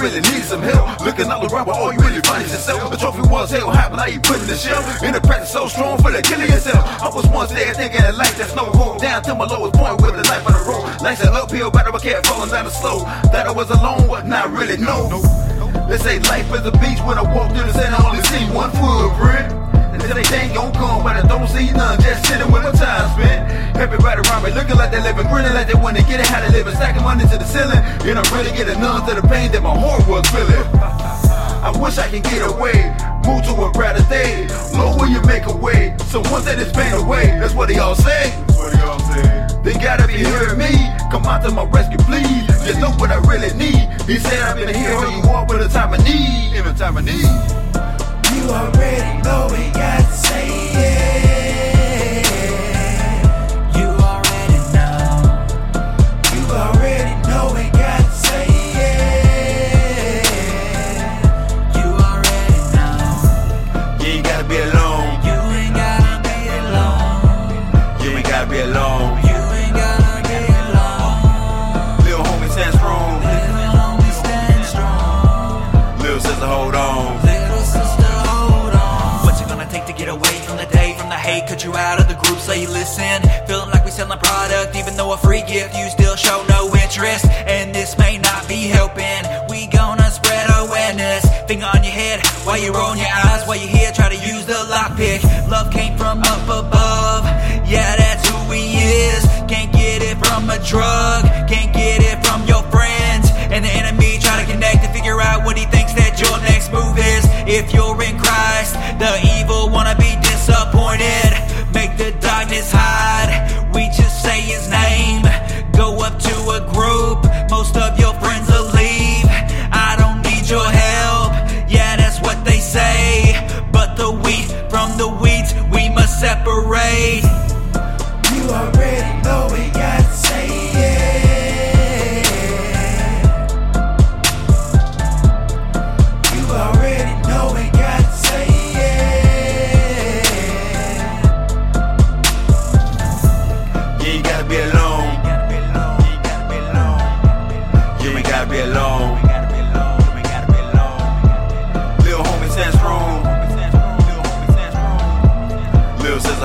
really need some help. Looking all around, but all you really find is yourself. The trophy was hell high, but now you put in the shell. In the practice so strong for the killing yourself. I was once there thinking that life that's no hope. Down to my lowest point with the life on the road. Life's an uphill battle, but I kept falling down the slope. That I was alone, but not really, no. They say life is a beach when I walk through the sand, I only see one footprint. Around looking like they living, grinning like they wanna get it, how they living, stacking money to the ceiling. And I'm really getting none to the pain that my heart was feeling. I wish I could get away, move to a brighter day. Low when you make a way, so once that is pain away, that's what they all say. That's what y'all say. They gotta be hearing me. Come out to my rescue, please. You know what I really need. He said I've been here for you all for the time I need. In the time I need. You already know we get away from the day, from the hate? Cut you out of the group, so you listen. Feeling like we selling product, even though a free gift, you still show no interest. And this may not be helping. We gonna spread awareness. Finger on your head while you're your eyes, while you're here, try to use the lockpick. Love came from up above. Yeah, that's who he is. Can't get it from a drug, can't get it from your friends. And the enemy try to connect to figure out what he thinks that your next move is. If you're in Christ, the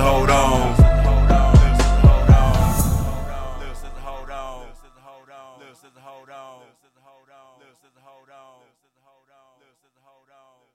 hold on.